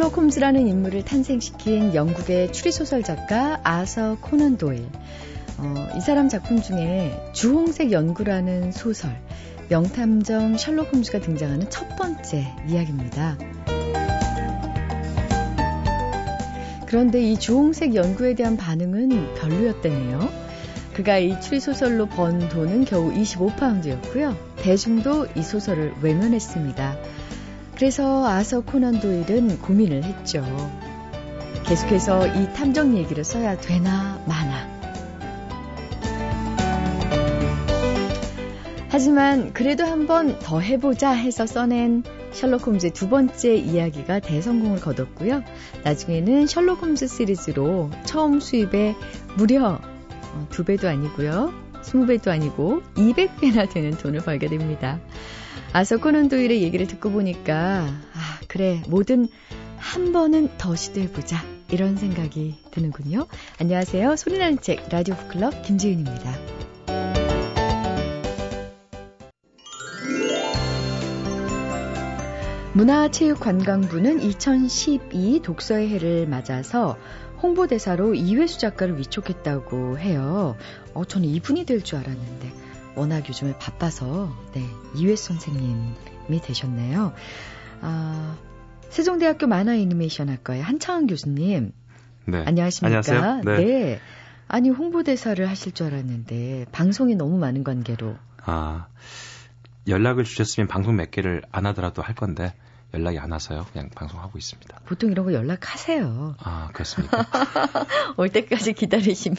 셜록 홈즈라는 인물을 탄생시킨 영국의 추리소설 작가 아서 코넌 도일. 어, 이 사람 작품 중에 주홍색 연구라는 소설, 명탐정 셜록 홈즈가 등장하는 첫 번째 이야기입니다. 그런데 이 주홍색 연구에 대한 반응은 별로였다네요. 그가 이 추리소설로 번 돈은 겨우 25파운드였고요. 대중도 이 소설을 외면했습니다. 그래서 아서 코난 도일은 고민을 했죠. 계속해서 이 탐정 얘기를 써야 되나 마나. 하지만 그래도 한번 더 해보자 해서 써낸 셜록 홈즈의 두 번째 이야기가 대성공을 거뒀고요. 나중에는 셜록 홈즈 시리즈로 처음 수입에 무려 어, 두 배도 아니고요. 20배도 아니고 200배나 되는 돈을 벌게 됩니다. 아서 코난 도일의 얘기를 듣고 보니까 아 그래 뭐든 한 번은 더 시도해보자 이런 생각이 드는군요. 안녕하세요. 소리나는 책 라디오 북클럽 김지윤입니다. 문화체육관광부는 2012 독서의 해를 맞아서 홍보대사로 이회수 작가를 위촉했다고 해요. 어, 저는 이분이 될 줄 알았는데 워낙 요즘에 바빠서 네, 이회수 선생님이 되셨네요. 아, 세종대학교 만화 애니메이션 학과의 한창원 교수님. 네. 안녕하십니까? 안녕하세요. 네. 네. 아니 홍보대사를 하실 줄 알았는데 방송이 너무 많은 관계로. 아 연락을 주셨으면 방송 몇 개를 안 하더라도 할 건데 연락이 안 와서요. 그냥 방송하고 있습니다. 보통 이런 거 연락하세요. 아, 그렇습니까? 올 때까지 기다리시면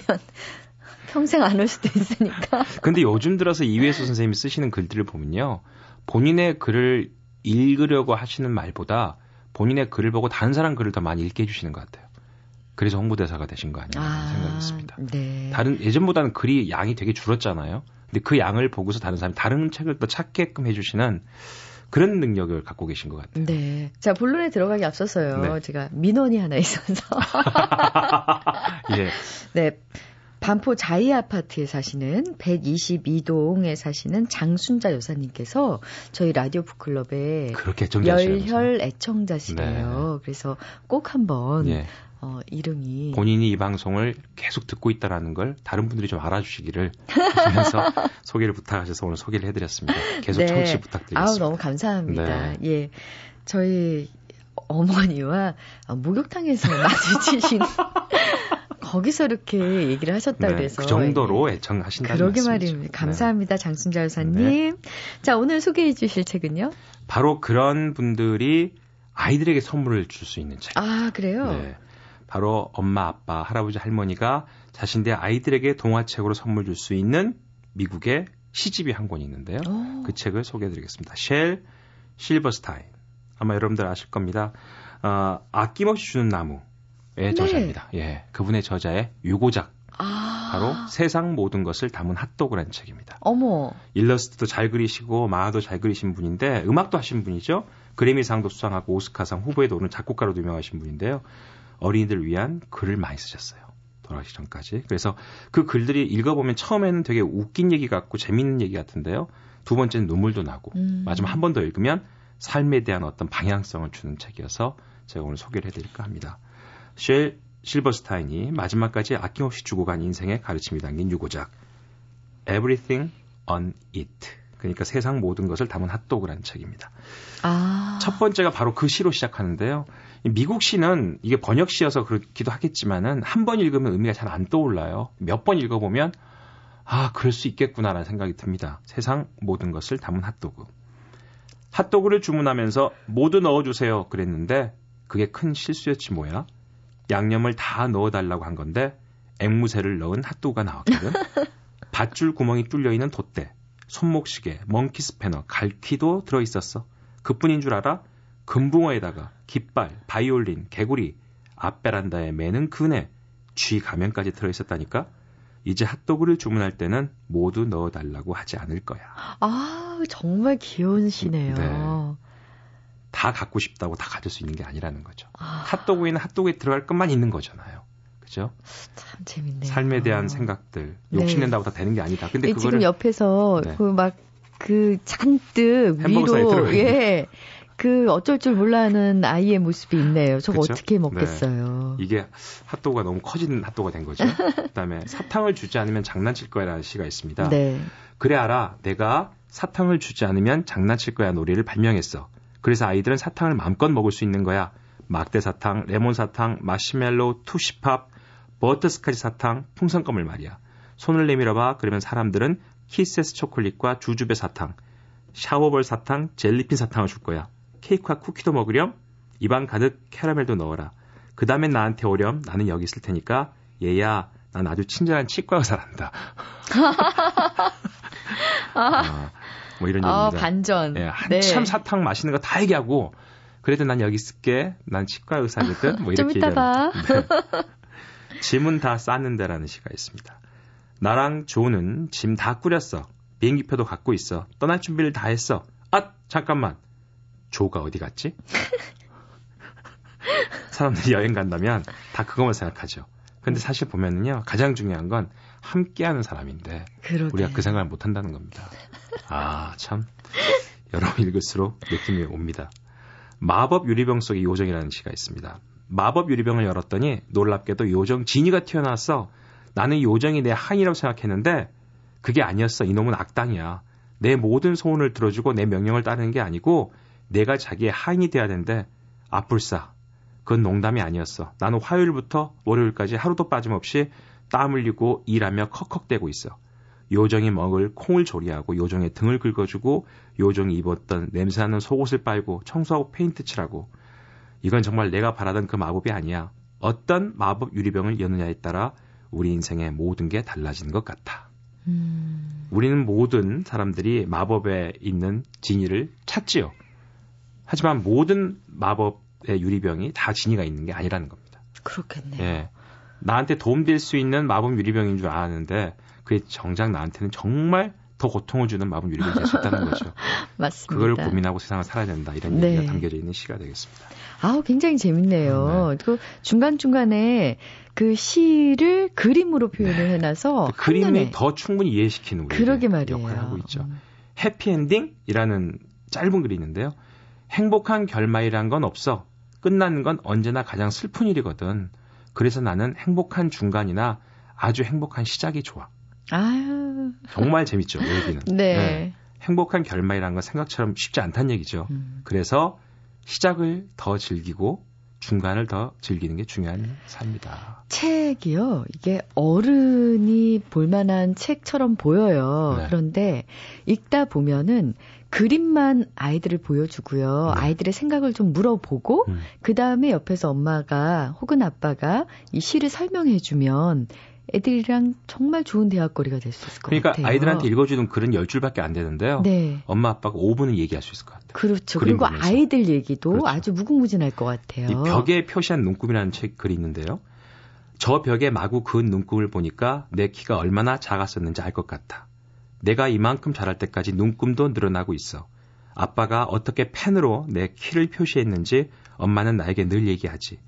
평생 안 올 수도 있으니까. 근데 요즘 들어서 이회수 선생님이 쓰시는 글들을 보면요. 본인의 글을 읽으려고 하시는 말보다 본인의 글을 보고 다른 사람 글을 더 많이 읽게 해주시는 것 같아요. 그래서 홍보대사가 되신 거 아닌가 아, 생각이 있습니다. 네. 다른 예전보다는 글이 양이 되게 줄었잖아요. 근데 그 양을 보고서 다른 사람이 다른 책을 또 찾게끔 해주시는 그런 능력을 갖고 계신 것 같아요. 네. 자, 본론에 들어가기 앞서서요. 네. 제가 민원이 하나 있어서. 예. 네. 반포 자이 아파트에 사시는 122동에 사시는 장순자 여사님께서 저희 라디오 북클럽에 그렇게 열혈 애청자시래요. 네. 그래서 꼭 한번 예. 어, 이름이 본인이 이 방송을 계속 듣고 있다라는 걸 다른 분들이 좀 알아주시기를 하면서 소개를 부탁하셔서 오늘 소개를 해드렸습니다. 계속 네. 청취 부탁드리겠습니다. 아우 너무 감사합니다. 네. 예, 저희 어머니와 목욕탕에서 마주치신 거기서 이렇게 얘기를 하셨다 네, 그래서 그 정도로 애청하신다는 그러게 말입니다. 감사합니다, 네. 장순자 여사님. 네. 자 오늘 소개해 주실 책은요? 바로 그런 분들이 아이들에게 선물을 줄 수 있는 책. 아 그래요? 네. 바로 엄마, 아빠, 할아버지, 할머니가 자신들의 아이들에게 동화책으로 선물 줄 수 있는 미국의 시집이 한 권이 있는데요. 오. 그 책을 소개해드리겠습니다. 쉘 실버스타인. 아마 여러분들 아실 겁니다. 어, 아낌없이 주는 나무의 네. 저자입니다. 예, 그분의 저자의 유고작. 아. 바로 세상 모든 것을 담은 핫도그라는 책입니다. 어머. 일러스트도 잘 그리시고 만화도 잘 그리신 분인데 음악도 하신 분이죠. 그래미상도 수상하고 오스카상 후보에도 오는 작곡가로도 유명하신 분인데요. 어린이들 위한 글을 많이 쓰셨어요. 돌아가시기 전까지. 그래서 그 글들이 읽어보면 처음에는 되게 웃긴 얘기 같고 재밌는 얘기 같은데요. 두 번째는 눈물도 나고 음. 마지막 한 번 더 읽으면 삶에 대한 어떤 방향성을 주는 책이어서 제가 오늘 소개를 해드릴까 합니다. 쉘 실버스타인이 마지막까지 아낌없이 주고 간 인생의 가르침이 담긴 유고작 Everything on It 그러니까 세상 모든 것을 담은 핫도그라는 책입니다. 아. 첫 번째가 바로 그 시로 시작하는데요. 미국 시는 이게 번역 시여서 그렇기도 하겠지만은 한 번 읽으면 의미가 잘 안 떠올라요. 몇 번 읽어보면 아, 그럴 수 있겠구나라는 생각이 듭니다. 세상 모든 것을 담은 핫도그. 핫도그를 주문하면서 모두 넣어주세요. 그랬는데 그게 큰 실수였지 뭐야. 양념을 다 넣어달라고 한 건데 앵무새를 넣은 핫도그가 나왔거든. 밧줄 구멍이 뚫려 있는 돛대, 손목시계, 멍키 스패너, 갈퀴도 들어 있었어. 그뿐인 줄 알아? 금붕어에다가 깃발, 바이올린, 개구리, 앞베란다에 매는 그네, 쥐 가면까지 들어 있었다니까? 이제 핫도그를 주문할 때는 모두 넣어달라고 하지 않을 거야. 아, 정말 귀여운 시네요. 네. 다 갖고 싶다고 다 가질 수 있는 게 아니라는 거죠. 아... 핫도그에는 핫도그에 들어갈 것만 있는 거잖아요. 그죠? 참 재밌네요. 삶에 대한 생각들, 욕심낸다고 네. 다 되는 게 아니다. 근데 그거를 지금 옆에서 네. 그막 그 잔뜩 위로 예 그 어쩔 줄 몰라하는 아이의 모습이 있네요. 저거 그쵸? 어떻게 먹겠어요. 네. 이게 핫도그가 너무 커진 핫도그가 된 거죠. 그다음에 사탕을 주지 않으면 장난칠 거야라는 시가 있습니다. 네. 그래 알아. 내가 사탕을 주지 않으면 장난칠 거야 놀이를 발명했어. 그래서 아이들은 사탕을 마음껏 먹을 수 있는 거야. 막대 사탕, 레몬 사탕, 마시멜로, 투시팝, 버터스카치 사탕, 풍선껌을 말이야. 손을 내밀어 봐. 그러면 사람들은 키세스 초콜릿과 주주배 사탕, 샤워볼 사탕, 젤리핀 사탕을 줄 거야. 케이크와 쿠키도 먹으렴? 입안 가득 캐러멜도 넣어라. 그 다음엔 나한테 오렴. 나는 여기 있을 테니까. 얘야, 난 아주 친절한 치과 의사란다. 아, 뭐 이런 아, 얘기입니다. 반전. 예, 한참 네. 사탕 마시는 거 다 얘기하고 그래도 난 여기 있을게. 난 치과 의사거든. 뭐 이렇게 얘기하는. 네. 짐은 다 쌌는데라는 시가 있습니다. 나랑 조는 짐 다 꾸렸어. 비행기표도 갖고 있어. 떠날 준비를 다 했어. 아, 잠깐만. 조가 어디 갔지? 사람들이 여행 간다면 다 그것만 생각하죠. 근데 사실 보면은요, 가장 중요한 건 함께하는 사람인데 그러게. 우리가 그 생각을 못 한다는 겁니다. 아, 참 여러 번 읽을수록 느낌이 옵니다. 마법 유리병 속의 요정이라는 시가 있습니다. 마법 유리병을 열었더니 놀랍게도 요정 지니가 튀어나왔어. 나는 요정이 내 한이라고 생각했는데 그게 아니었어. 이놈은 악당이야. 내 모든 소원을 들어주고 내 명령을 따르는 게 아니고 내가 자기의 하인이 돼야 되는데 아뿔싸. 그건 농담이 아니었어. 나는 화요일부터 월요일까지 하루도 빠짐없이 땀 흘리고 일하며 컥컥대고 있어. 요정이 먹을 콩을 조리하고 요정의 등을 긁어주고 요정이 입었던 냄새나는 속옷을 빨고 청소하고 페인트 칠하고 이건 정말 내가 바라던 그 마법이 아니야. 어떤 마법 유리병을 여느냐에 따라 우리 인생의 모든 게 달라지는 것 같아. 음... 우리는 모든 사람들이 마법에 있는 진위를 찾지요. 하지만 모든 마법의 유리병이 다 진위가 있는 게 아니라는 겁니다. 그렇겠네요. 예. 나한테 도움 될 수 있는 마법 유리병인 줄 아는데 그게 정작 나한테는 정말 더 고통을 주는 마법 유리병이 될 수 있다는 거죠. 맞습니다. 그걸 고민하고 세상을 살아야 된다. 이런 네. 얘기가 담겨져 있는 시가 되겠습니다. 아우, 굉장히 재밌네요. 네. 그 중간 중간에 그 시를 그림으로 표현을 네. 해놔서 그 그림이 더 충분히 이해시키는 그러게 말이에요. 역할을 하고 있죠. 음. 해피엔딩이라는 짧은 글이 있는데요. 행복한 결말이란 건 없어. 끝나는 건 언제나 가장 슬픈 일이거든. 그래서 나는 행복한 중간이나 아주 행복한 시작이 좋아. 아유. 정말 재밌죠, 얘기는. 네. 네. 행복한 결말이란 건 생각처럼 쉽지 않다는 얘기죠. 음. 그래서 시작을 더 즐기고 중간을 더 즐기는 게 중요한 삶이다. 책이요. 이게 어른이 볼만한 책처럼 보여요. 네. 그런데 읽다 보면은 그림만 아이들을 보여주고요. 네. 아이들의 생각을 좀 물어보고 음. 그 다음에 옆에서 엄마가 혹은 아빠가 이 시를 설명해주면 애들이랑 정말 좋은 대화거리가 될 수 있을 것 그러니까 같아요. 그러니까 아이들한테 읽어주는 글은 10줄밖에 안 되는데요. 네. 엄마 아빠가 5분은 얘기할 수 있을 것 같아요. 그렇죠. 그리고 보면서. 아이들 얘기도 그렇죠. 아주 무궁무진할 것 같아요. 이 벽에 표시한 눈금이라는 책 글이 있는데요. 저 벽에 마구 그은 눈금을 보니까 내 키가 얼마나 작았었는지 알 것 같아. 내가 이만큼 자랄 때까지 눈금도 늘어나고 있어. 아빠가 어떻게 펜으로 내 키를 표시했는지 엄마는 나에게 늘 얘기하지.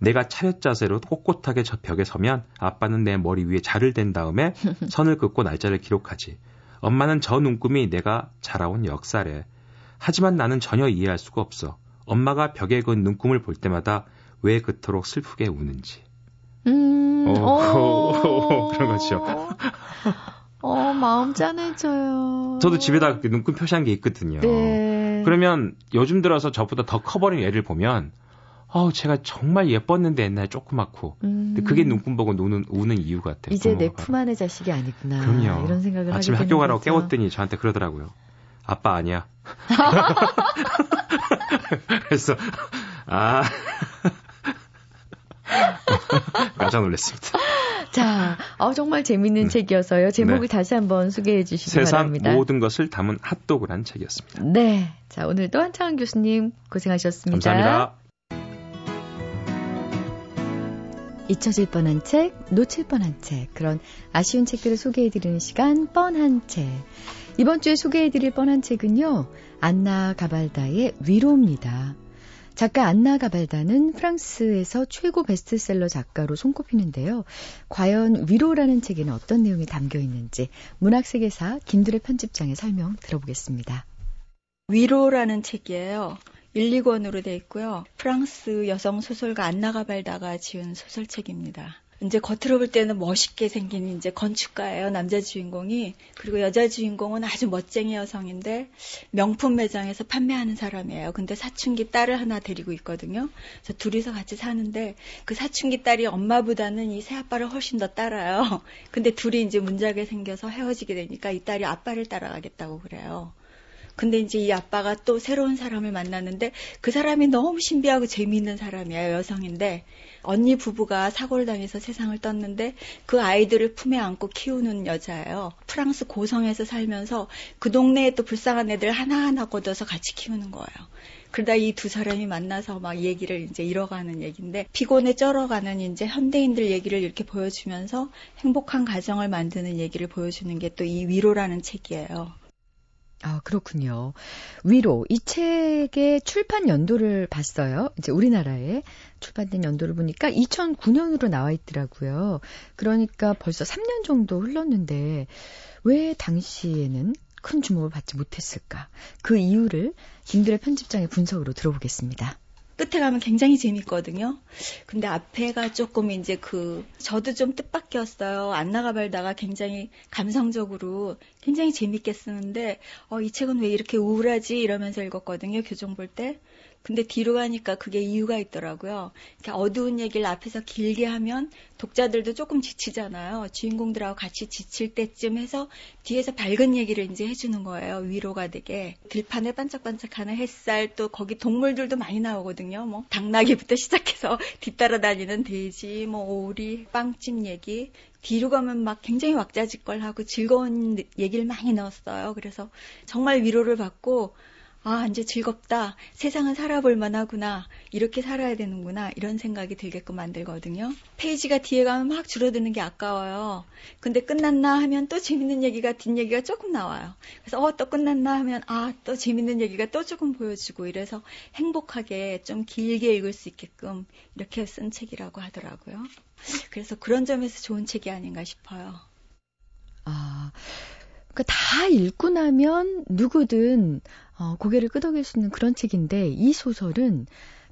내가 차렷 자세로 꼿꼿하게 저 벽에 서면 아빠는 내 머리 위에 자를 댄 다음에 선을 긋고 날짜를 기록하지. 엄마는 저 눈금이 내가 자라온 역사래. 하지만 나는 전혀 이해할 수가 없어. 엄마가 벽에 그은 눈금을 볼 때마다 왜 그토록 슬프게 우는지. 음, 오, 오, 그런 거죠. 어, 마음 짠해져요. 저도 집에다 눈금 표시한 게 있거든요. 네. 그러면 요즘 들어서 저보다 더 커버린 애를 보면 아우 제가 정말 예뻤는데 옛날에 조그맣고 음. 그게 눈금 보고 우는, 우는 이유 같아요. 이제 내 품 안의 자식이 아니구나. 그럼요. 이런 생각을 아침에 학교 가라고 거죠. 깨웠더니 저한테 그러더라고요. 아빠 아니야. 그래서 아 깜짝 놀랐습니다. 자, 어, 정말 재밌는 네. 책이어서요. 제목을 네. 다시 한번 소개해 주시기 세상 바랍니다. 모든 것을 담은 핫도그란 책이었습니다. 네. 자, 오늘도 한창 교수님 고생하셨습니다. 감사합니다. 잊혀질 뻔한 책, 놓칠 뻔한 책, 그런 아쉬운 책들을 소개해드리는 시간, 뻔한 책. 이번 주에 소개해드릴 뻔한 책은요, 안나 가발다의 위로입니다. 작가 안나 가발다는 프랑스에서 최고 베스트셀러 작가로 손꼽히는데요. 과연 위로라는 책에는 어떤 내용이 담겨 있는지 문학세계사 김두래 편집장의 설명 들어보겠습니다. 위로라는 책이에요. 1, 2권으로 돼 있고요. 프랑스 여성 소설가 안나 가 발다가 지은 소설책입니다. 이제 겉으로 볼 때는 멋있게 생긴 이제 건축가예요. 남자 주인공이. 그리고 여자 주인공은 아주 멋쟁이 여성인데 명품 매장에서 판매하는 사람이에요. 근데 사춘기 딸을 하나 데리고 있거든요. 그래서 둘이서 같이 사는데 그 사춘기 딸이 엄마보다는 이 새아빠를 훨씬 더 따라요. 근데 둘이 이제 문제가 생겨서 헤어지게 되니까 이 딸이 아빠를 따라가겠다고 그래요. 근데 이제 이 아빠가 또 새로운 사람을 만났는데 그 사람이 너무 신비하고 재미있는 사람이에요. 여성인데 언니 부부가 사고를 당해서 세상을 떴는데 그 아이들을 품에 안고 키우는 여자예요. 프랑스 고성에서 살면서 그 동네에 또 불쌍한 애들 하나하나 걷어서 같이 키우는 거예요. 그러다 이 두 사람이 만나서 막 얘기를 이제 잃어가는 얘기인데 피곤에 쩔어가는 이제 현대인들 얘기를 이렇게 보여주면서 행복한 가정을 만드는 얘기를 보여주는 게 또 이 위로라는 책이에요. 아, 그렇군요. 위로. 이 책의 출판 연도를 봤어요. 이제 우리나라에 출판된 연도를 보니까 2009년으로 나와 있더라고요. 그러니까 벌써 3년 정도 흘렀는데 왜 당시에는 큰 주목을 받지 못했을까? 그 이유를 김들의 편집장의 분석으로 들어보겠습니다. 끝에 가면 굉장히 재밌거든요. 근데 앞에가 조금 이제 그 저도 좀 뜻밖이었어요. 안 나가 발다가 굉장히 감성적으로 굉장히 재밌게 쓰는데 어, 이 책은 왜 이렇게 우울하지 이러면서 읽었거든요. 교정 볼 때. 근데 뒤로 가니까 그게 이유가 있더라고요. 이렇게 어두운 얘기를 앞에서 길게 하면 독자들도 조금 지치잖아요. 주인공들하고 같이 지칠 때쯤 해서 뒤에서 밝은 얘기를 이제 해주는 거예요. 위로가 되게. 들판에 반짝반짝하는 햇살 또 거기 동물들도 많이 나오거든요. 뭐 당나귀부터 시작해서 뒤따라다니는 돼지, 뭐 오리, 빵집 얘기. 뒤로 가면 막 굉장히 왁자지껄하고 즐거운 얘기를 많이 넣었어요. 그래서 정말 위로를 받고 아, 이제 즐겁다. 세상은 살아볼 만하구나. 이렇게 살아야 되는구나. 이런 생각이 들게끔 만들거든요. 페이지가 뒤에 가면 막 줄어드는 게 아까워요. 근데 끝났나 하면 또 재밌는 얘기가, 뒷얘기가 조금 나와요. 그래서 어, 또 끝났나 하면 아, 또 재밌는 얘기가 또 조금 보여주고 이래서 행복하게 좀 길게 읽을 수 있게끔 이렇게 쓴 책이라고 하더라고요. 그래서 그런 점에서 좋은 책이 아닌가 싶어요. 아, 그러니까 다 읽고 나면 누구든 어, 고개를 끄덕일 수 있는 그런 책인데 이 소설은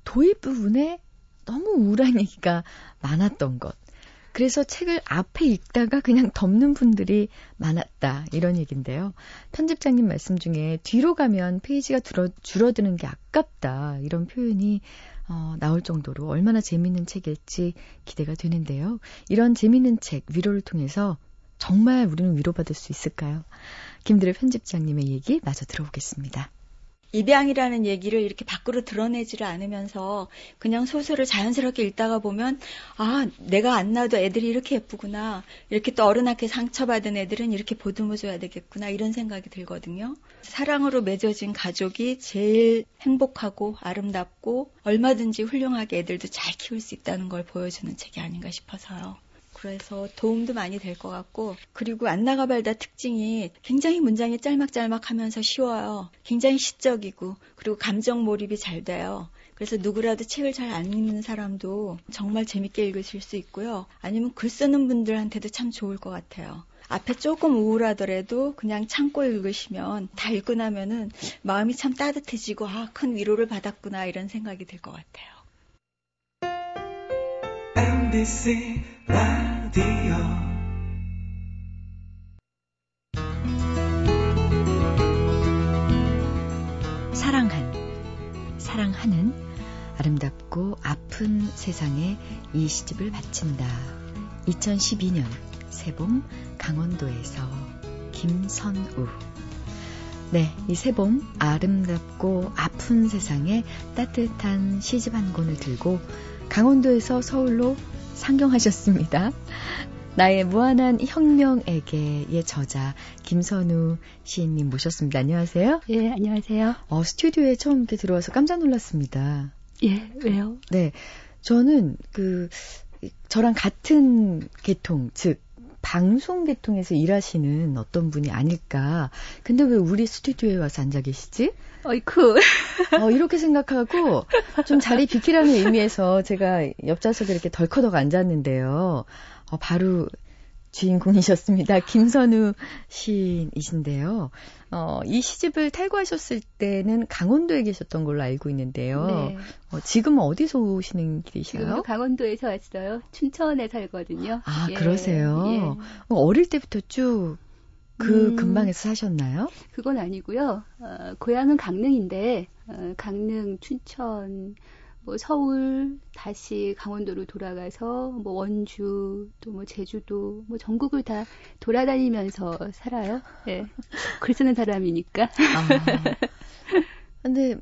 도입 부분에 너무 우울한 얘기가 많았던 것. 그래서 책을 앞에 읽다가 그냥 덮는 분들이 많았다. 이런 얘기인데요. 편집장님 말씀 중에 뒤로 가면 페이지가 줄어, 줄어드는 게 아깝다. 이런 표현이 어, 나올 정도로 얼마나 재밌는 책일지 기대가 되는데요. 이런 재밌는 책, 위로를 통해서 정말 우리는 위로받을 수 있을까요? 김들의 편집장님의 얘기 마저 들어보겠습니다. 입양이라는 얘기를 이렇게 밖으로 드러내지를 않으면서 그냥 소설을 자연스럽게 읽다가 보면 아 내가 안 낳아도 애들이 이렇게 예쁘구나. 이렇게 또 어른한테 상처받은 애들은 이렇게 보듬어줘야 되겠구나. 이런 생각이 들거든요. 사랑으로 맺어진 가족이 제일 행복하고 아름답고 얼마든지 훌륭하게 애들도 잘 키울 수 있다는 걸 보여주는 책이 아닌가 싶어서요. 그래서 도움도 많이 될 것 같고 그리고 안나가발다 특징이 굉장히 문장이 짤막짤막하면서 쉬워요. 굉장히 시적이고 그리고 감정 몰입이 잘 돼요. 그래서 누구라도 책을 잘 안 읽는 사람도 정말 재밌게 읽으실 수 있고요. 아니면 글 쓰는 분들한테도 참 좋을 것 같아요. 앞에 조금 우울하더라도 그냥 참고 읽으시면 다 읽고 나면은 마음이 참 따뜻해지고 아, 큰 위로를 받았구나 이런 생각이 들 것 같아요. MBC 하는 아름답고 아픈 세상에 이 시집을 바친다. 2012년 세봄 강원도에서 김선우 네, 이 세봄 아름답고 아픈 세상에 따뜻한 시집 한 권을 들고 강원도에서 서울로 상경하셨습니다. 나의 무한한 혁명에게의 저자 김선우 시인님 모셨습니다. 안녕하세요. 예, 안녕하세요. 어, 스튜디오에 처음 이렇게 들어와서 깜짝 놀랐습니다. 예, 왜요? 네, 저는 그 저랑 같은 계통, 즉 방송 계통에서 일하시는 어떤 분이 아닐까. 근데 왜 우리 스튜디오에 와서 앉아 계시지? 어이쿠. 어, 이렇게 생각하고 좀 자리 비키라는 의미에서 제가 옆좌석에 이렇게 덜커덕 앉았는데요. 어, 바로 주인공이셨습니다. 김선우 시인이신데요. 어, 이 시집을 탈구하셨을 때는 강원도에 계셨던 걸로 알고 있는데요. 네. 어, 지금은 어디서 오시는 길이셔요? 지금도 강원도에서 왔어요. 춘천에 살거든요. 아, 예, 그러세요? 예. 어, 어릴 때부터 쭉그 음. 근방에서 사셨나요? 그건 아니고요. 어, 고향은 강릉인데 어, 강릉, 춘천, 뭐 서울, 다시 강원도로 돌아가서 뭐 원주, 또 뭐 제주도, 뭐 전국을 다 돌아다니면서 살아요. 예. 글 쓰는 사람이니까. 아. 근데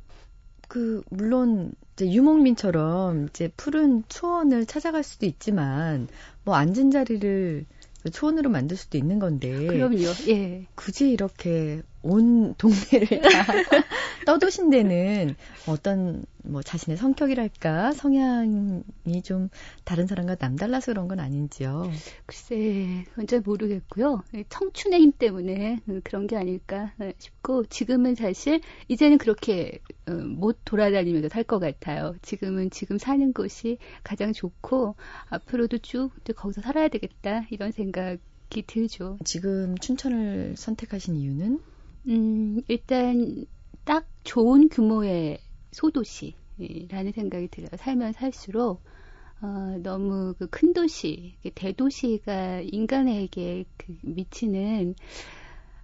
그 물론 이제 유목민처럼 이제 푸른 초원을 찾아갈 수도 있지만 뭐 앉은 자리를 초원으로 만들 수도 있는 건데 그럼요. 예. 굳이 이렇게 온 동네를 다 떠도신 데는 어떤 뭐 자신의 성격이랄까 성향이 좀 다른 사람과 남달라서 그런 건 아닌지요. 글쎄, 그건 잘 모르겠고요. 청춘의 힘 때문에 그런 게 아닐까 싶고, 지금은 사실, 이제는 그렇게 어, 못 돌아다니면서 살 것 같아요. 지금은 지금 사는 곳이 가장 좋고, 앞으로도 쭉 거기서 살아야 되겠다, 이런 생각이 들죠. 지금 춘천을 선택하신 이유는 음, 일단 딱 좋은 규모의 소도시라는 생각이 들어요. 살면 살수록 어, 너무 그 큰 도시, 대도시가 인간에게 그 미치는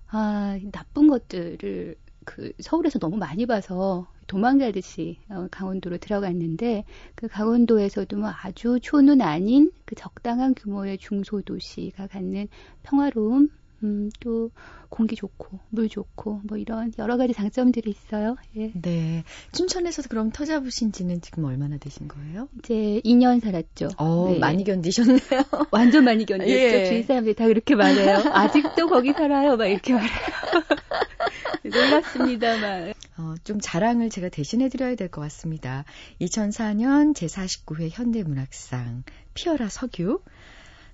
아, 나쁜 것들을 그 서울에서 너무 많이 봐서 도망가듯이 어, 강원도로 들어갔는데 그 강원도에서도 뭐 아주 초는 아닌 그 적당한 규모의 중소도시가 갖는 평화로움 음, 또 공기 좋고 물 좋고 뭐 이런 여러 가지 장점들이 있어요. 예. 네 춘천에서 그럼 터잡으신 지는 지금 얼마나 되신 거예요? 이제 2년 살았죠. 어 네. 많이 견디셨네요. 완전 많이 견뎠죠. 예. 주위 사람들이 다 그렇게 말해요. 아직도 거기 살아요. 막 이렇게 말해요. 놀랐습니다만. 어, 좀 자랑을 제가 대신해 드려야 될 것 같습니다. 2004년 제49회 현대문학상 피어라 석유.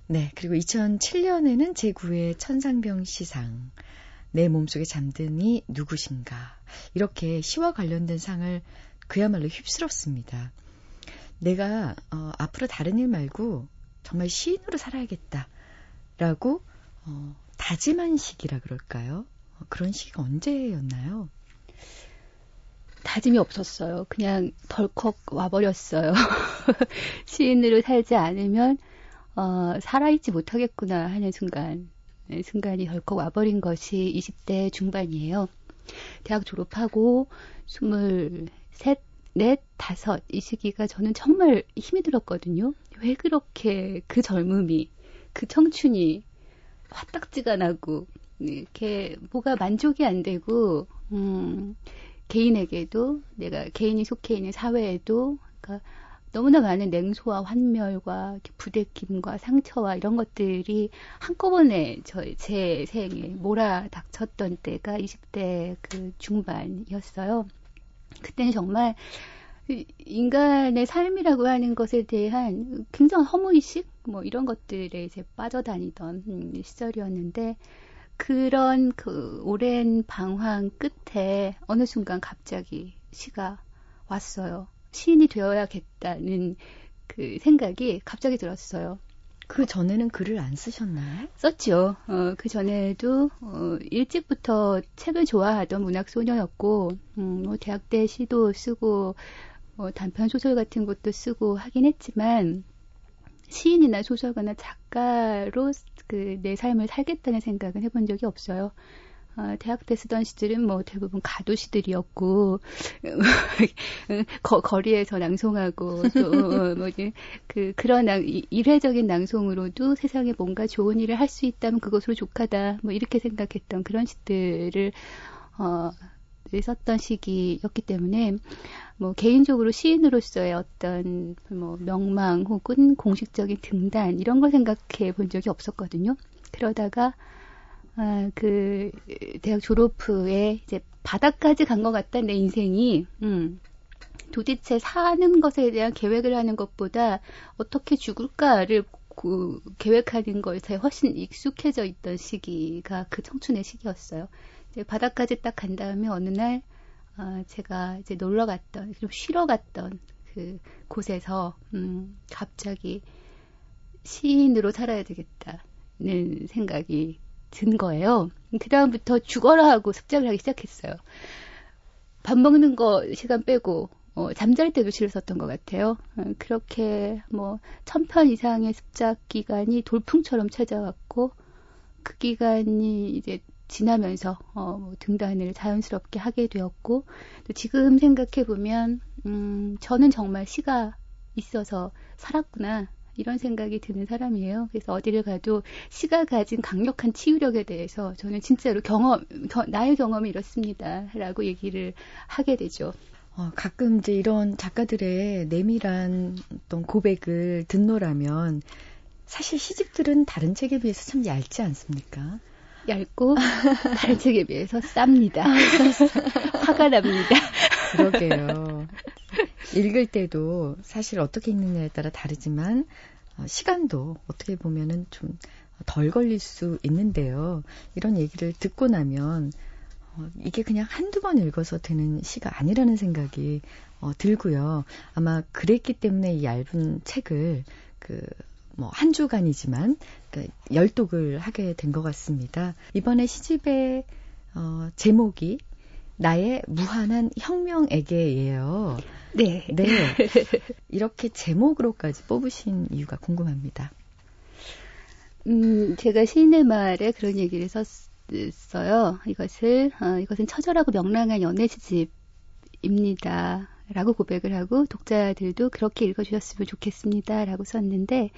네, 그리고 2007년에는 제9회 천상병 시상. 내 몸속에 잠든 이 누구신가. 이렇게 시와 관련된 상을 그야말로 휩쓸었습니다. 내가 어, 앞으로 다른 일 말고 정말 시인으로 살아야겠다. 라고 어, 다짐한 시기라 그럴까요? 어, 그런 시기가 언제였나요? 다짐이 없었어요. 그냥 덜컥 와버렸어요. 시인으로 살지 않으면 어, 살아있지 못하겠구나 하는 순간, 네, 순간이 덜컥 와버린 것이 20대 중반이에요. 대학 졸업하고 23, 넷, 다섯 이 시기가 저는 정말 힘이 들었거든요. 왜 그렇게 그 젊음이, 그 청춘이 화딱지가 나고 이렇게 뭐가 만족이 안 되고 음, 개인에게도 내가 개인이 속해 있는 사회에도 그러니까 너무나 많은 냉소와 환멸과 부대낌과 상처와 이런 것들이 한꺼번에 저의 제 생에 몰아닥쳤던 때가 20대 그 중반이었어요. 그때는 정말 이- 인간의 삶이라고 하는 것에 대한 굉장한 허무의식 뭐 이런 것들에 이제 빠져다니던 음, 시절이었는데 그런 그 오랜 방황 끝에 어느 순간 갑자기 시가 왔어요. 시인이 되어야겠다는 그 생각이 갑자기 들었어요. 그 전에는 글을 안 쓰셨나요? 썼죠. 어, 그 전에도 어, 일찍부터 책을 좋아하던 문학 소녀였고, 음, 뭐 대학 때 시도 쓰고, 뭐 단편 소설 같은 것도 쓰고 하긴 했지만 시인이나 소설가나 작가로 그 내 삶을 살겠다는 생각은 해본 적이 없어요. 어, 대학 때 쓰던 시들은 뭐 대부분 가도시들이었고 거, 거리에서 낭송하고 또뭐그 그런 낭, 이- 일회적인 낭송으로도 세상에 뭔가 좋은 일을 할 수 있다면 그것으로 족하다 뭐 이렇게 생각했던 그런 시들을 어 썼던 시기였기 때문에 뭐 개인적으로 시인으로서의 어떤 뭐 명망 혹은 공식적인 등단 이런 걸 생각해 본 적이 없었거든요. 그러다가 아, 그 대학 졸업 후에 이제 바닥까지 간 것 같다 내 인생이 음. 도대체 사는 것에 대한 계획을 하는 것보다 어떻게 죽을까를 그 계획하는 것에 훨씬 익숙해져 있던 시기가 그 청춘의 시기였어요. 이제 바닥까지 딱 간 다음에 어느 날 아, 제가 이제 놀러 갔던 좀 쉬러 갔던 그 곳에서 음, 갑자기 시인으로 살아야 되겠다. 생각이 든 거예요. 그다음부터 죽어라 하고 습작을 하기 시작했어요. 밥 먹는 거 시간 빼고 어, 잠잘 때도 시를 썼던 것 같아요. 어, 그렇게 뭐 천편 이상의 습작 기간이 돌풍처럼 찾아왔고 그 기간이 이제 지나면서 어, 뭐 등단을 자연스럽게 하게 되었고 또 지금 생각해 보면 음, 저는 정말 시가 있어서 살았구나 이런 생각이 드는 사람이에요. 그래서 어디를 가도 시가 가진 강력한 치유력에 대해서 저는 진짜로 경험, 겨, 나의 경험이 이렇습니다 라고 얘기를 하게 되죠. 어, 가끔 이제 이런 작가들의 내밀한 어떤 고백을 듣노라면 사실 시집들은 다른 책에 비해서 참 얇지 않습니까? 얇고 다른 책에 비해서 쌉니다. 화가 납니다. 그러게요. 읽을 때도 사실 어떻게 읽느냐에 따라 다르지만 어, 시간도 어떻게 보면은 좀 덜 걸릴 수 있는데요. 이런 얘기를 듣고 나면 어, 이게 그냥 한두 번 읽어서 되는 시가 아니라는 생각이 어, 들고요. 아마 그랬기 때문에 이 얇은 책을 그, 뭐, 한 주간이지만, 그, 열독을 하게 된 것 같습니다. 이번에 시집의, 어, 제목이 나의 무한한 혁명에게예요. 네. 네. 이렇게 제목으로까지 뽑으신 이유가 궁금합니다. 음, 제가 시인의 말에 그런 얘기를 썼, 써요. 이것을 어, 이것은 처절하고 명랑한 연애 시집입니다. 라고 고백을 하고 독자들도 그렇게 읽어주셨으면 좋겠습니다. 라고 썼는데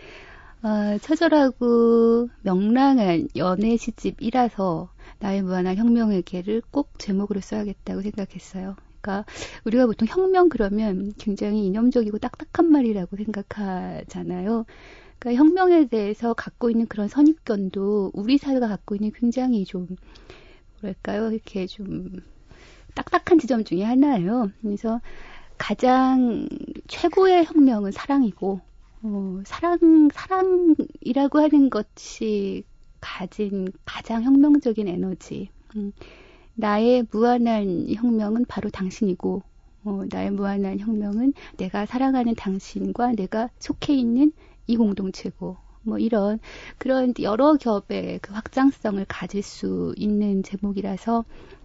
어, 처절하고 명랑한 연애 시집이라서 나의 무한한 혁명의 개를 꼭 제목으로 써야겠다고 생각했어요. 그러니까 우리가 보통 혁명 그러면 굉장히 이념적이고 딱딱한 말이라고 생각하잖아요. 그러니까 혁명에 대해서 갖고 있는 그런 선입견도 우리 사회가 갖고 있는 굉장히 좀 뭐랄까요 이렇게 좀 딱딱한 지점 중에 하나예요. 그래서 가장 최고의 혁명은 사랑이고 어, 사랑 사랑이라고 하는 것이 가진 가장 혁명적인 에너지. 음, 나의 무한한 혁명은 바로 당신이고 어, 나의 무한한 혁명은 내가 사랑하는 당신과 내가 속해 있는 이 공동체고 뭐 이런 그런 여러 겹의 그 확장성을 가질 수 있는 제목이라서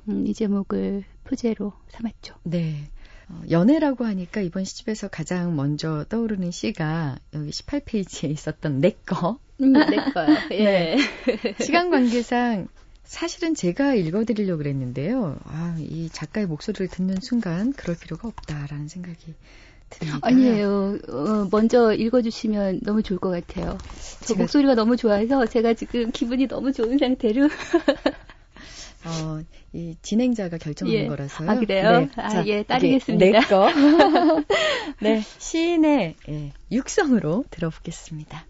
음, 이 제목을 표제로 삼았죠. 네. 어, 연애라고 하니까 이번 시집에서 가장 먼저 떠오르는 시가 여기 18페이지에 있었던 내 거. 음, 내 거요. 예. 네. 시간 관계상 사실은 제가 읽어드리려고 그랬는데요. 아, 이 작가의 목소리를 듣는 순간 그럴 필요가 없다라는 생각이 듭니다. 아니에요. 어, 먼저 읽어주시면 너무 좋을 것 같아요. 제 목소리가 너무 좋아서 제가 지금 기분이 너무 좋은 상태로. 어, 이 진행자가 결정하는 예. 거라서요. 아, 그래요? 네. 아, 자, 예, 따르겠습니다. 내 거. 네, 시인의 예, 육성으로 들어보겠습니다.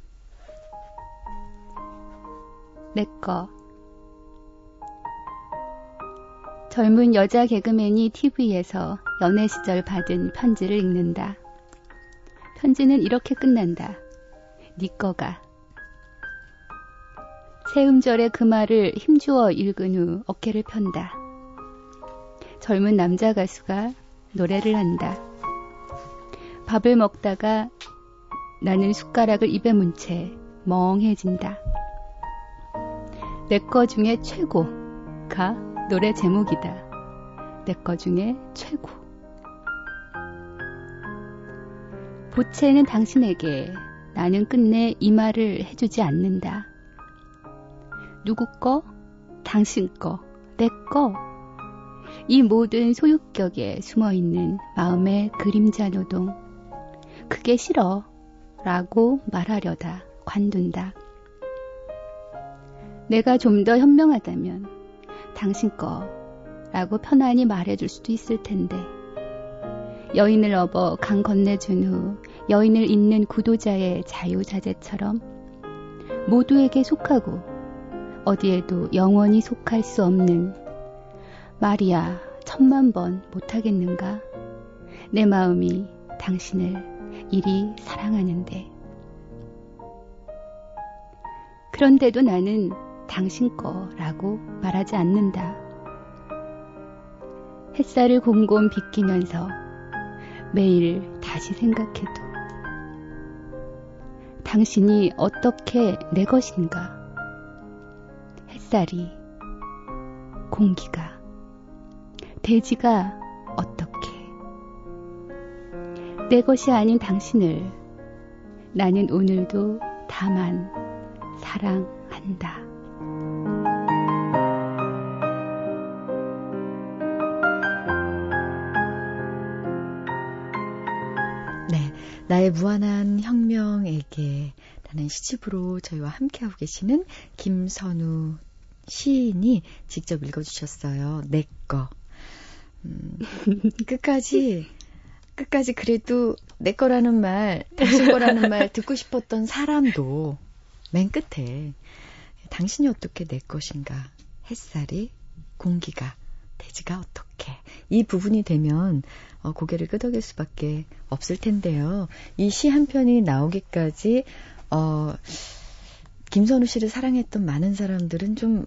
내 거. 젊은 여자 개그맨이 TV에서 연애 시절 받은 편지를 읽는다. 편지는 이렇게 끝난다. 네 거가. 새 음절의 그 말을 힘주어 읽은 후 어깨를 편다. 젊은 남자 가수가 노래를 한다. 밥을 먹다가 나는 숟가락을 입에 문 채 멍해진다. 내 거 중에 최고가 노래 제목이다. 내 거 중에 최고. 보채는 당신에게 나는 끝내 이 말을 해주지 않는다. 누구 거? 당신 거, 내 거. 이 모든 소유격에 숨어 있는 마음의 그림자 노동. 그게 싫어. 라고 말하려다 관둔다. 내가 좀 더 현명하다면 당신 거 라고 편안히 말해줄 수도 있을 텐데. 여인을 업어 강 건네준 후 여인을 잇는 구도자의 자유자재처럼 모두에게 속하고 어디에도 영원히 속할 수 없는 말이야 천만 번 못하겠는가? 내 마음이 당신을 이리 사랑하는데. 그런데도 나는 당신 거라고 말하지 않는다. 햇살을 곰곰 비끼면서 매일 다시 생각해도 당신이 어떻게 내 것인가 햇살이, 공기가, 대지가 어떻게. 내 것이 아닌 당신을 나는 오늘도 다만 사랑한다. 네. 나의 무한한 혁명에게 라는 시집으로 저희와 함께하고 계시는 김선우 시인이 직접 읽어주셨어요. 내 거. 음, 끝까지, 끝까지 그래도 내 거라는 말, 당신 거라는 말 듣고 싶었던 사람도 맨 끝에 당신이 어떻게 내 것인가, 햇살이, 공기가, 대지가 어떻게. 이 부분이 되면 어, 고개를 끄덕일 수밖에 없을 텐데요. 이 시 한 편이 나오기까지 어, 김선우 씨를 사랑했던 많은 사람들은 좀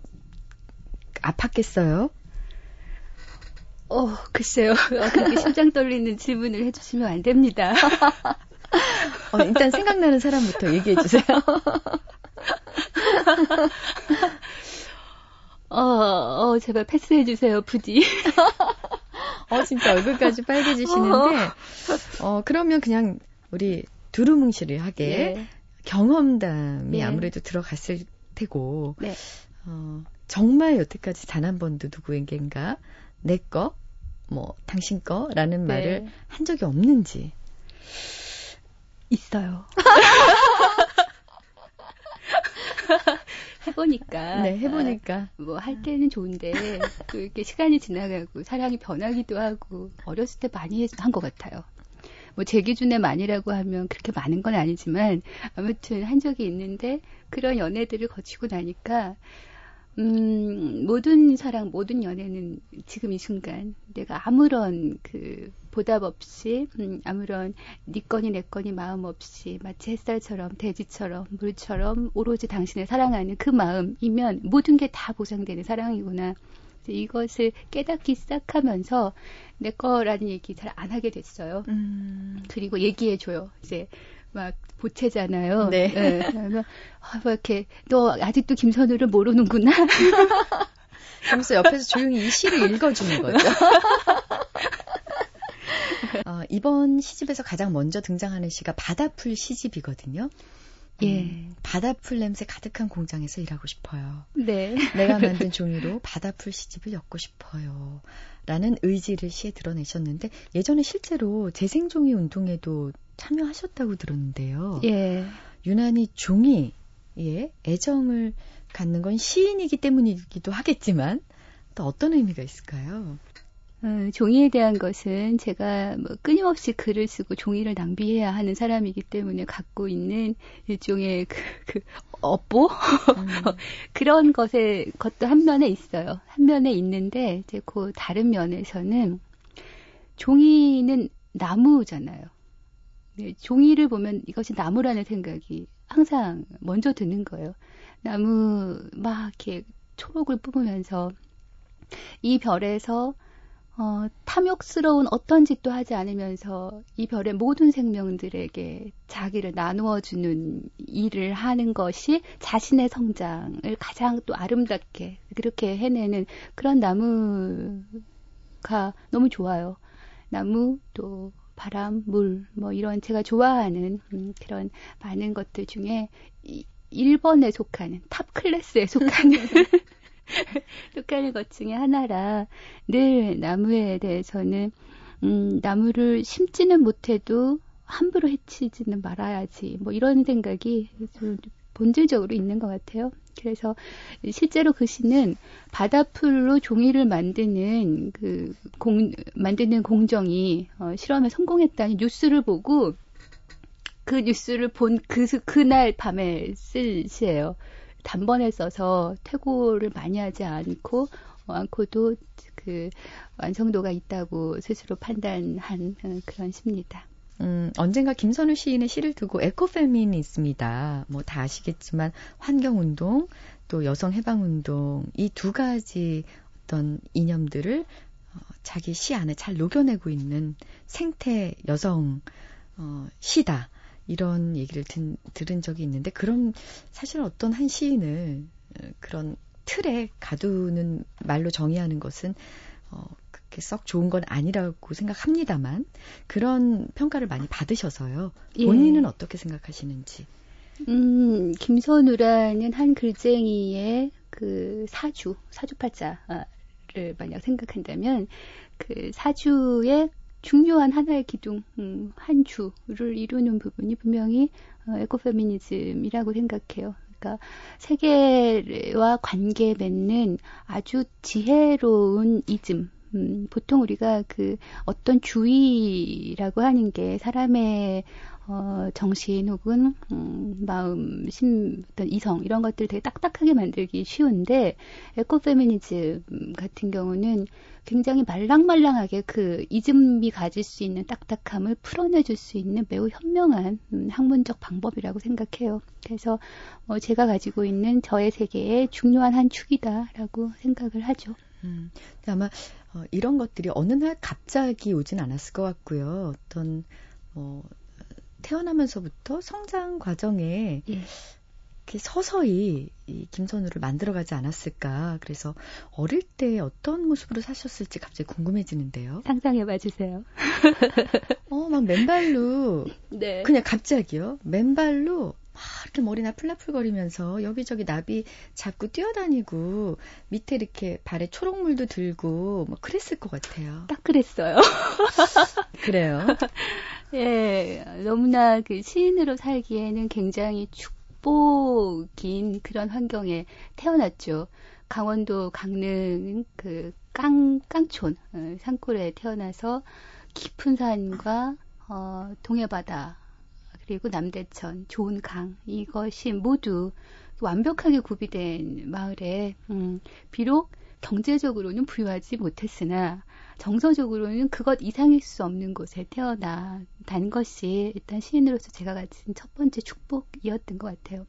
아팠겠어요? 어, 글쎄요. 어, 그렇게 심장 떨리는 질문을 해주시면 안 됩니다. 어, 일단 생각나는 사람부터 얘기해 주세요. 어, 어, 제발 패스해 주세요, 부디. 어, 진짜 얼굴까지 빨개지시는데, 어, 그러면 그냥 우리 두루뭉실하게 예. 경험담이 네. 아무래도 들어갔을 테고, 네. 어, 정말 여태까지 단 한 번도 누구에겐가 내 거, 뭐, 당신 거 라는 네. 말을 한 적이 없는지. 있어요. 해보니까. 네, 해보니까. 아, 뭐할 때는 좋은데, 또 이렇게 시간이 지나가고 사랑이 변하기도 하고, 어렸을 때 많이 한 것 같아요. 뭐 제 기준에 많이라고 하면 그렇게 많은 건 아니지만, 아무튼 한 적이 있는데, 그런 연애들을 거치고 나니까, 음, 모든 사랑, 모든 연애는 지금 이 순간 내가 아무런 그 보답 없이, 음, 아무런 네 거니 내 거니 마음 없이 마치 햇살처럼 대지처럼 물처럼 오로지 당신을 사랑하는 그 마음이면 모든 게 다 보상되는 사랑이구나. 이것을 깨닫기 시작하면서 내 거라는 얘기 잘 안 하게 됐어요. 음. 그리고 얘기해줘요. 이제 막 보채잖아요. 네. 네. 그러면 아, 뭐 이렇게 너 아직도 김선우를 모르는구나. 하면서 옆에서 조용히 이 시를 읽어주는 거죠. 어, 이번 시집에서 가장 먼저 등장하는 시가 바다풀 시집이거든요. 예. 음, 바다풀 냄새 가득한 공장에서 일하고 싶어요. 네. 내가 만든 종이로 바다풀 시집을 엮고 싶어요. 라는 의지를 시에 드러내셨는데 예전에 실제로 재생종이 운동에도 참여하셨다고 들었는데요. 예. 유난히 종이에 애정을 갖는 건 시인이기 때문이기도 하겠지만 또 어떤 의미가 있을까요? 어, 종이에 대한 것은 제가 뭐 끊임없이 글을 쓰고 종이를 낭비해야 하는 사람이기 때문에 갖고 있는 일종의 그, 그 업보 음. 그런 것의 것도 한 면에 있어요. 한 면에 있는데 이제 그 다른 면에서는 종이는 나무잖아요. 네, 종이를 보면 이것이 나무라는 생각이 항상 먼저 드는 거예요. 나무 막 이렇게 초록을 뿜으면서 이 별에서 어, 탐욕스러운 어떤 짓도 하지 않으면서 이 별의 모든 생명들에게 자기를 나누어주는 일을 하는 것이 자신의 성장을 가장 또 아름답게 그렇게 해내는 그런 나무가 너무 좋아요. 나무 또 바람, 물, 뭐 이런 제가 좋아하는 음, 그런 많은 것들 중에 이, 1번에 속하는 top class에 속하는 속하는 것 중에 하나라 늘 나무에 대해서는 음, 나무를 심지는 못해도 함부로 해치지는 말아야지 뭐 이런 생각이 좀 본질적으로 있는 것 같아요. 그래서 실제로 그 시는 바다풀로 종이를 만드는 그 공, 만드는 공정이 어, 실험에 성공했다는 뉴스를 보고 그 뉴스를 본 그, 그날 밤에 쓸 시예요. 단번에 써서 퇴고를 많이 하지 않고 어, 않고도 그 완성도가 있다고 스스로 판단한 그런 시입니다. 음, 언젠가 김선우 시인의 시를 두고 에코페민이 있습니다. 뭐 다 아시겠지만 환경운동, 또 여성해방운동, 이 두 가지 어떤 이념들을 어, 자기 시 안에 잘 녹여내고 있는 생태 여성 어, 시다. 이런 얘기를 든, 들은 적이 있는데, 그럼 사실 어떤 한 시인을 어, 그런 틀에 가두는 말로 정의하는 것은 어, 그렇게 썩 좋은 건 아니라고 생각합니다만 그런 평가를 많이 받으셔서요. 예. 본인은 어떻게 생각하시는지. 음, 김선우라는 한 글쟁이의 그 사주, 사주팔자를 만약 생각한다면 그 사주의 중요한 하나의 기둥, 음, 한 주를 이루는 부분이 분명히 어, 에코페미니즘이라고 생각해요. 그러니까 세계와 관계 맺는 아주 지혜로운 이즘. 음, 보통 우리가 그 어떤 주의라고 하는 게 사람의 어, 정신 혹은 음, 마음, 심, 어떤 이성 이런 것들을 되게 딱딱하게 만들기 쉬운데 에코페미니즘 같은 경우는 굉장히 말랑말랑하게 그 이즘이 가질 수 있는 딱딱함을 풀어내줄 수 있는 매우 현명한 음, 학문적 방법이라고 생각해요. 그래서 어, 제가 가지고 있는 저의 세계의 중요한 한 축이다라고 생각을 하죠. 음, 아마 어, 이런 것들이 어느 날 갑자기 오진 않았을 것 같고요. 어떤 뭐 태어나면서부터 성장 과정에 예. 이렇게 서서히 이 김선우를 만들어가지 않았을까. 그래서 어릴 때 어떤 모습으로 사셨을지 갑자기 궁금해지는데요. 상상해봐 주세요. 어, 막 맨발로 네. 그냥 갑자기요. 맨발로 막 이렇게 머리 나풀나풀거리면서 여기저기 나비 잡고 뛰어다니고 밑에 이렇게 발에 초록물도 들고 뭐 그랬을 것 같아요. 딱 그랬어요. 그래요. 예, 너무나 그 시인으로 살기에는 굉장히 축복인 그런 환경에 태어났죠. 강원도 강릉 그 깡, 깡촌, 어, 산골에 태어나서 깊은 산과 어, 동해바다, 그리고 남대천, 좋은 강, 이것이 모두 완벽하게 구비된 마을에, 음, 비록 경제적으로는 부유하지 못했으나, 정서적으로는 그것 이상일 수 없는 곳에 태어나 단 것이 일단 시인으로서 제가 가진 첫 번째 축복이었던 것 같아요.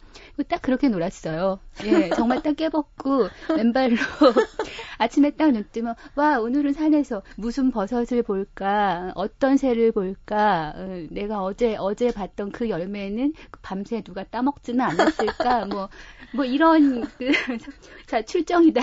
딱 그렇게 놀았어요. 예, 정말 딱 깨벗고 맨발로 아침에 딱 눈 뜨면 와 오늘은 산에서 무슨 버섯을 볼까, 어떤 새를 볼까, 어, 내가 어제 어제 봤던 그 열매는 밤새 누가 따먹지는 않았을까, 뭐뭐 이런 그, 자 출정이다.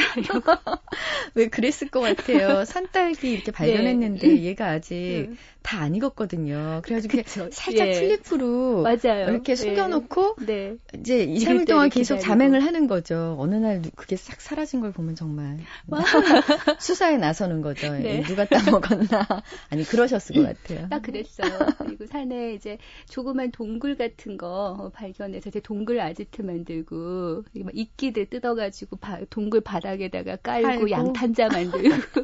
왜 그랬을 것 같아요. 산딸기 이렇게 발견했는데 네. 얘가 아직 음. 다 안 익었거든요. 그래가지고. 살짝 예. 풀잎으로 맞아요. 이렇게 숨겨놓고 네. 이제 익을 2, 3일 때를 동안 계속 기다리고. 잠행을 하는 거죠. 어느 날 누- 그게 싹 사라진 걸 보면 정말 수사에 나서는 거죠. 네. 이 누가 따먹었나. 아니 그러셨을 것 같아요. 딱 그랬어요. 그리고 산에 이제 조그만 동굴 같은 거 발견해서 이제 동굴 아지트 만들고 이끼들 뜯어가지고 바- 동굴 바닥에다가 깔고, 깔고. 양탄자 만들고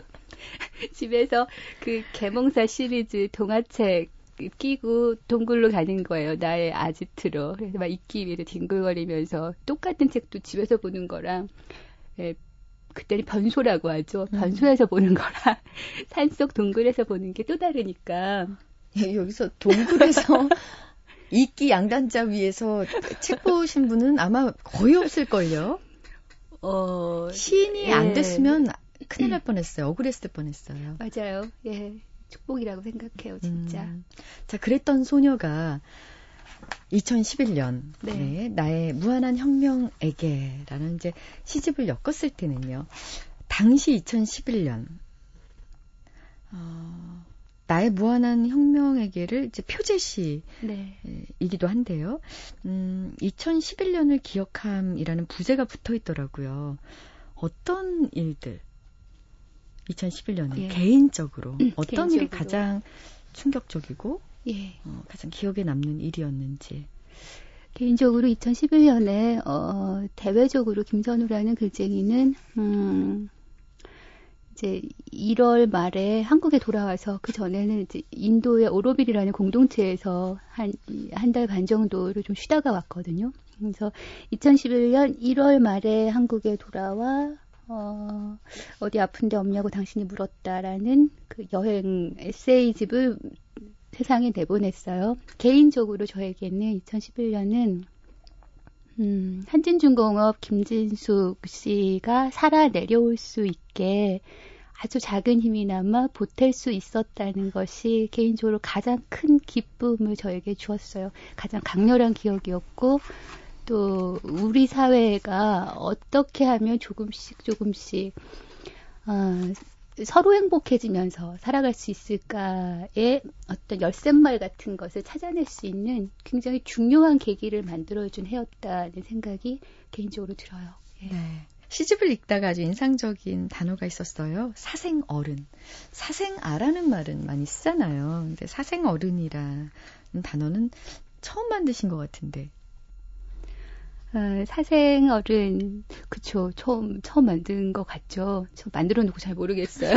집에서 그 개몽사 시리즈 동화책 끼고 동굴로 가는 거예요. 나의 아지트로. 그래서 막 이끼 위에서 뒹굴거리면서 똑같은 책도 집에서 보는 거랑 예, 그때는 변소라고 하죠. 음. 변소에서 보는 거랑 산속 동굴에서 보는 게 또 다르니까. 예, 여기서 동굴에서 이끼 양단자 위에서 책 보신 분은 아마 거의 없을걸요. 어, 시인이 예. 안 됐으면 큰일 날 뻔했어요. 억울했을 뻔했어요. 맞아요. 예. 축복이라고 생각해요, 진짜. 음. 자, 그랬던 소녀가 2011년 네. 네, 나의 무한한 혁명에게라는 이제 시집을 엮었을 때는요. 당시 2011년 어, 나의 무한한 혁명에게를 이제 표제시 네. 이기도 한데요. 음, 2011년을 기억함이라는 부제가 붙어 있더라고요. 어떤 일들, 2011년에 예. 개인적으로 어떤 일이 개인적으로. 가장 충격적이고 예. 어, 가장 기억에 남는 일이었는지. 개인적으로 2011년에 어, 대외적으로 김선우라는 글쟁이는 음, 이제 1월 말에 한국에 돌아와서 그 전에는 이제 인도의 오로빌이라는 공동체에서 한 한 달 반 정도를 좀 쉬다가 왔거든요. 그래서 2011년 1월 말에 한국에 돌아와 어, 어디 아픈 데 없냐고 당신이 물었다라는 그 여행 에세이집을 세상에 내보냈어요. 개인적으로 저에게는 2011년은 음, 한진중공업 김진숙 씨가 살아 내려올 수 있게 아주 작은 힘이나마 보탤 수 있었다는 것이 개인적으로 가장 큰 기쁨을 저에게 주었어요. 가장 강렬한 기억이었고 또 우리 사회가 어떻게 하면 조금씩 조금씩 어, 서로 행복해지면서 살아갈 수 있을까의 어떤 열쇠말 같은 것을 찾아낼 수 있는 굉장히 중요한 계기를 만들어준 해였다는 생각이 개인적으로 들어요. 예. 네. 시집을 읽다가 아주 인상적인 단어가 있었어요. 사생어른. 사생아라는 말은 많이 쓰잖아요. 근데 사생어른이라는 단어는 처음 만드신 것 같은데. 어, 사생 어른, 그쵸. 처음, 처음 만든 것 같죠. 저 만들어 놓고 잘 모르겠어요.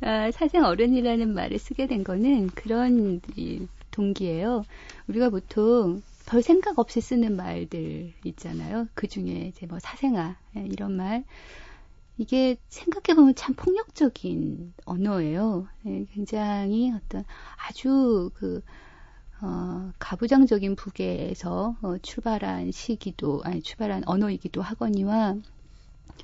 아, 사생 어른이라는 말을 쓰게 된 거는 그런 이, 동기예요. 우리가 보통 별 생각 없이 쓰는 말들 있잖아요. 그 중에 이제 뭐 사생아 예, 이런 말 이게 생각해 보면 참 폭력적인 언어예요. 네, 굉장히 어떤 아주 그 어, 가부장적인 북에서 어, 출발한 시기도 아니 출발한 언어이기도 하거니와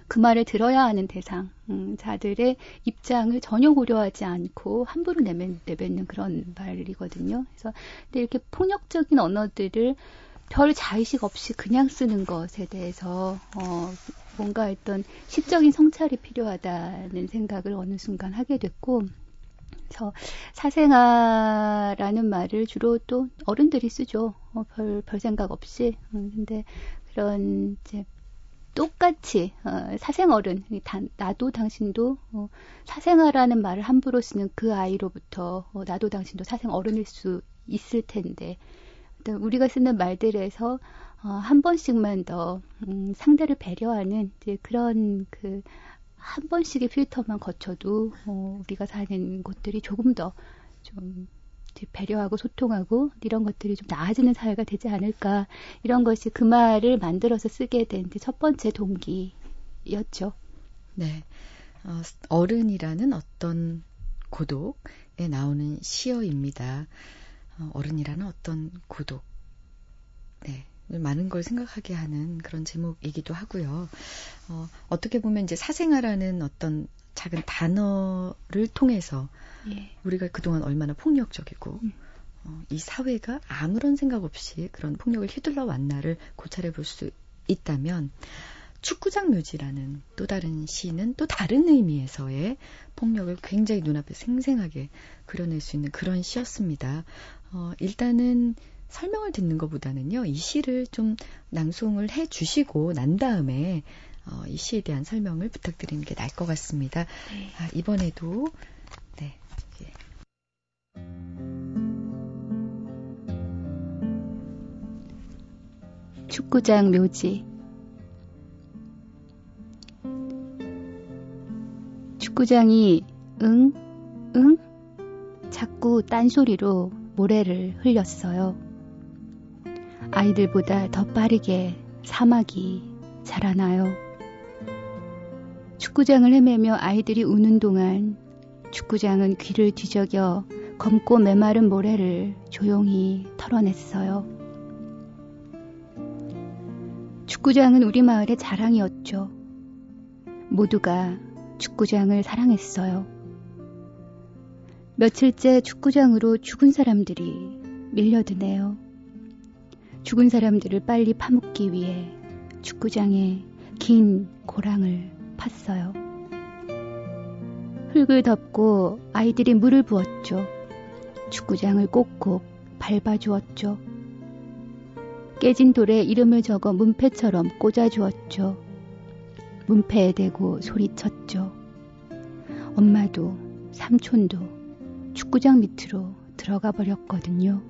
그 말을 들어야 하는 대상 음, 자들의 입장을 전혀 고려하지 않고 함부로 내뱉, 내뱉는 그런 말이거든요. 그래서 근데 이렇게 폭력적인 언어들을 별 자의식 없이 그냥 쓰는 것에 대해서 어, 뭔가 어떤 시적인 성찰이 필요하다는 생각을 어느 순간 하게 됐고 그래서 사생아라는 말을 주로 또 어른들이 쓰죠. 어, 별, 별 생각 없이. 음, 근데 그런 이제 똑같이 어, 사생어른 나도 당신도 어, 사생아라는 말을 함부로 쓰는 그 아이로부터 어, 나도 당신도 사생어른일 수 있을 텐데 우리가 쓰는 말들에서 어, 한 번씩만 더 음, 상대를 배려하는 이제 그런 그 한 번씩의 필터만 거쳐도 어, 우리가 사는 곳들이 조금 더좀 배려하고 소통하고 이런 것들이 좀 나아지는 사회가 되지 않을까 이런 것이 그 말을 만들어서 쓰게 된 첫 번째 동기였죠. 네. 어, 어른이라는 어떤 고독에 나오는 시어입니다. 어, 어른이라는 어떤 고독. 네. 많은 걸 생각하게 하는 그런 제목이기도 하고요. 어, 어떻게 보면 이제 사생아라는 어떤 작은 단어를 통해서 예. 우리가 그동안 얼마나 폭력적이고 음. 어, 이 사회가 아무런 생각 없이 그런 폭력을 휘둘러 왔나를 고찰해 볼 수 있다면 축구장 묘지라는 또 다른 시는 또 다른 의미에서의 폭력을 굉장히 눈앞에 생생하게 그려낼 수 있는 그런 시였습니다. 어, 일단은 설명을 듣는 것보다는요, 이 시를 좀 낭송을 해 주시고 난 다음에 어, 이 시에 대한 설명을 부탁드리는 게 나을 것 같습니다. 네. 아, 이번에도 네. 예. 축구장 묘지 축구장이 응, 응 자꾸 딴소리로 모래를 흘렸어요. 아이들보다 더 빠르게 사막이 자라나요. 축구장을 헤매며 아이들이 우는 동안 축구장은 귀를 뒤적여 검고 메마른 모래를 조용히 털어냈어요. 축구장은 우리 마을의 자랑이었죠. 모두가 축구장을 사랑했어요. 며칠째 축구장으로 죽은 사람들이 밀려드네요. 죽은 사람들을 빨리 파묻기 위해 축구장에 긴 고랑을 팠어요. 흙을 덮고 아이들이 물을 부었죠. 축구장을 꼭꼭 밟아주었죠. 깨진 돌에 이름을 적어 문패처럼 꽂아주었죠. 문패에 대고 소리쳤죠. 엄마도 삼촌도 축구장 밑으로 들어가 버렸거든요.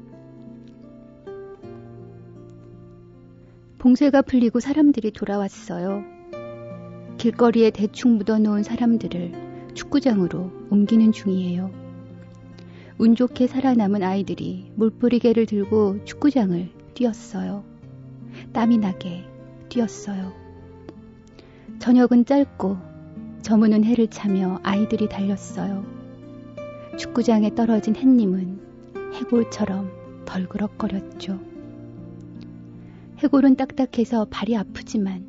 봉쇄가 풀리고 사람들이 돌아왔어요. 길거리에 대충 묻어놓은 사람들을 축구장으로 옮기는 중이에요. 운 좋게 살아남은 아이들이 물뿌리개를 들고 축구장을 뛰었어요. 땀이 나게 뛰었어요. 저녁은 짧고 저무는 해를 차며 아이들이 달렸어요. 축구장에 떨어진 햇님은 해골처럼 덜그럭거렸죠. 해골은 딱딱해서 발이 아프지만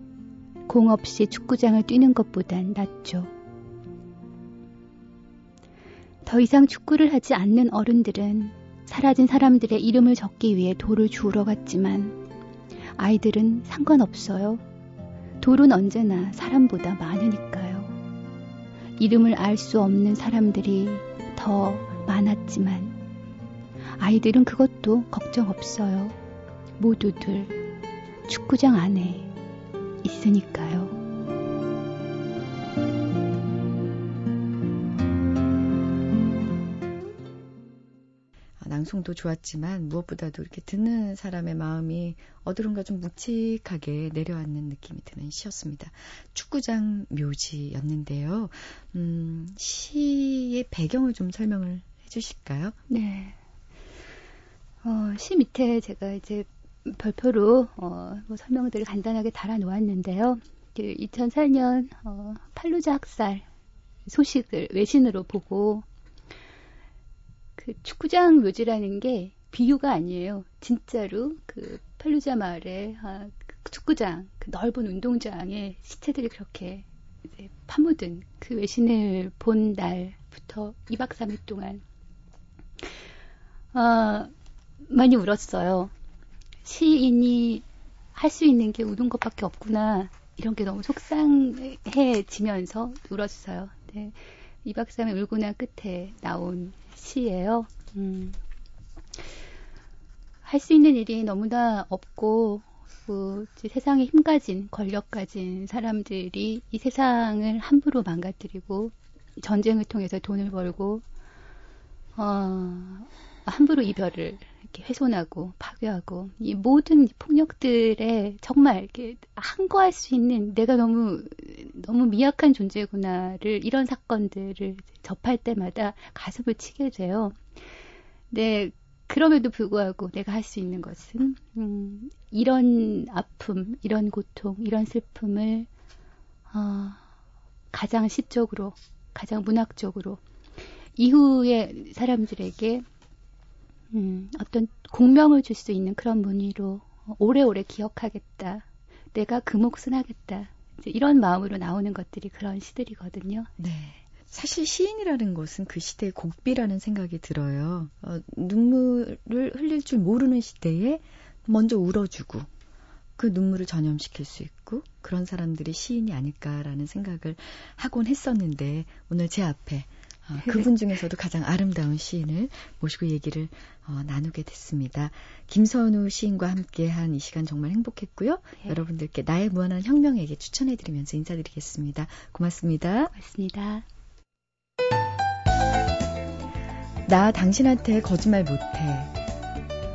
공 없이 축구장을 뛰는 것보단 낫죠. 더 이상 축구를 하지 않는 어른들은 사라진 사람들의 이름을 적기 위해 돌을 주우러 갔지만 아이들은 상관없어요. 돌은 언제나 사람보다 많으니까요. 이름을 알 수 없는 사람들이 더 많았지만 아이들은 그것도 걱정 없어요. 모두들 축구장 안에 있으니까요. 아, 낭송도 좋았지만 무엇보다도 이렇게 듣는 사람의 마음이 어디론가 좀 묵직하게 내려앉는 느낌이 드는 시였습니다. 축구장 묘지였는데요. 음, 시의 배경을 좀 설명을 해주실까요? 네. 어, 시 밑에 제가 이제 별표로 어, 뭐 설명들을 간단하게 달아놓았는데요. 그 2004년 어, 팔루자 학살 소식을 외신으로 보고 그 축구장 묘지라는 게 비유가 아니에요. 진짜로 그 팔루자 마을에 아, 그 축구장, 그 넓은 운동장에 시체들이 그렇게 파묻은 그 외신을 본 날부터 2박 3일 동안 아, 많이 울었어요. 시인이 할 수 있는 게 우는 것밖에 없구나. 이런 게 너무 속상해지면서 울었어요. 네. 2박 3일 울고 난 끝에 나온 시예요. 음. 할 수 있는 일이 너무나 없고 그 세상에 힘 가진 권력 가진 사람들이 이 세상을 함부로 망가뜨리고 전쟁을 통해서 돈을 벌고 어, 함부로 이별을 이렇게 훼손하고 파괴하고 이 모든 폭력들에 정말 이렇게 항거할 수 있는 내가 너무 너무 미약한 존재구나를 이런 사건들을 접할 때마다 가슴을 치게 돼요. 네, 그럼에도 불구하고 내가 할 수 있는 것은 음, 이런 아픔, 이런 고통, 이런 슬픔을 어, 가장 시적으로, 가장 문학적으로 이후의 사람들에게 음, 어떤 공명을 줄 수 있는 그런 무늬로 오래오래 기억하겠다. 내가 그 몫은 하겠다. 이런 마음으로 나오는 것들이 그런 시들이거든요. 네. 사실 시인이라는 것은 그 시대의 곡비라는 생각이 들어요. 어, 눈물을 흘릴 줄 모르는 시대에 먼저 울어주고 그 눈물을 전염시킬 수 있고 그런 사람들이 시인이 아닐까라는 생각을 하곤 했었는데 오늘 제 앞에 어, 네. 그분 중에서도 가장 아름다운 시인을 모시고 얘기를 어, 나누게 됐습니다. 김선우 시인과 함께한 이 시간 정말 행복했고요. 네. 여러분들께 나의 무한한 혁명에게 추천해드리면서 인사드리겠습니다. 고맙습니다. 고맙습니다. 나 당신한테 거짓말 못해.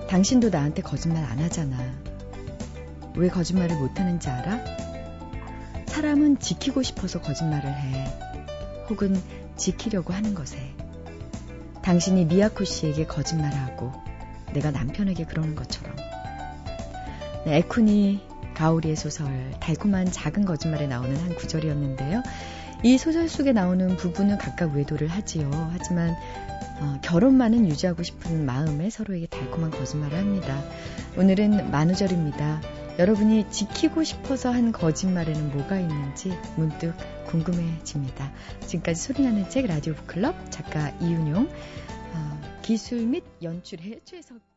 당신도 나한테 거짓말 안 하잖아. 왜 거짓말을 못하는지 알아? 사람은 지키고 싶어서 거짓말을 해. 혹은 지키려고 하는 것에 당신이 미야코 씨에게 거짓말하고 내가 남편에게 그러는 것처럼 네, 에쿠니 가오리의 소설 달콤한 작은 거짓말에 나오는 한 구절이었는데요. 이 소설 속에 나오는 부분은 각각 외도를 하지요. 하지만 어, 결혼만은 유지하고 싶은 마음에 서로에게 달콤한 거짓말을 합니다. 오늘은 만우절입니다. 여러분이 지키고 싶어서 한 거짓말에는 뭐가 있는지 문득 궁금해집니다. 지금까지 소리나는 책 라디오 북클럽 작가 이윤용 어, 기술 및 연출의 최석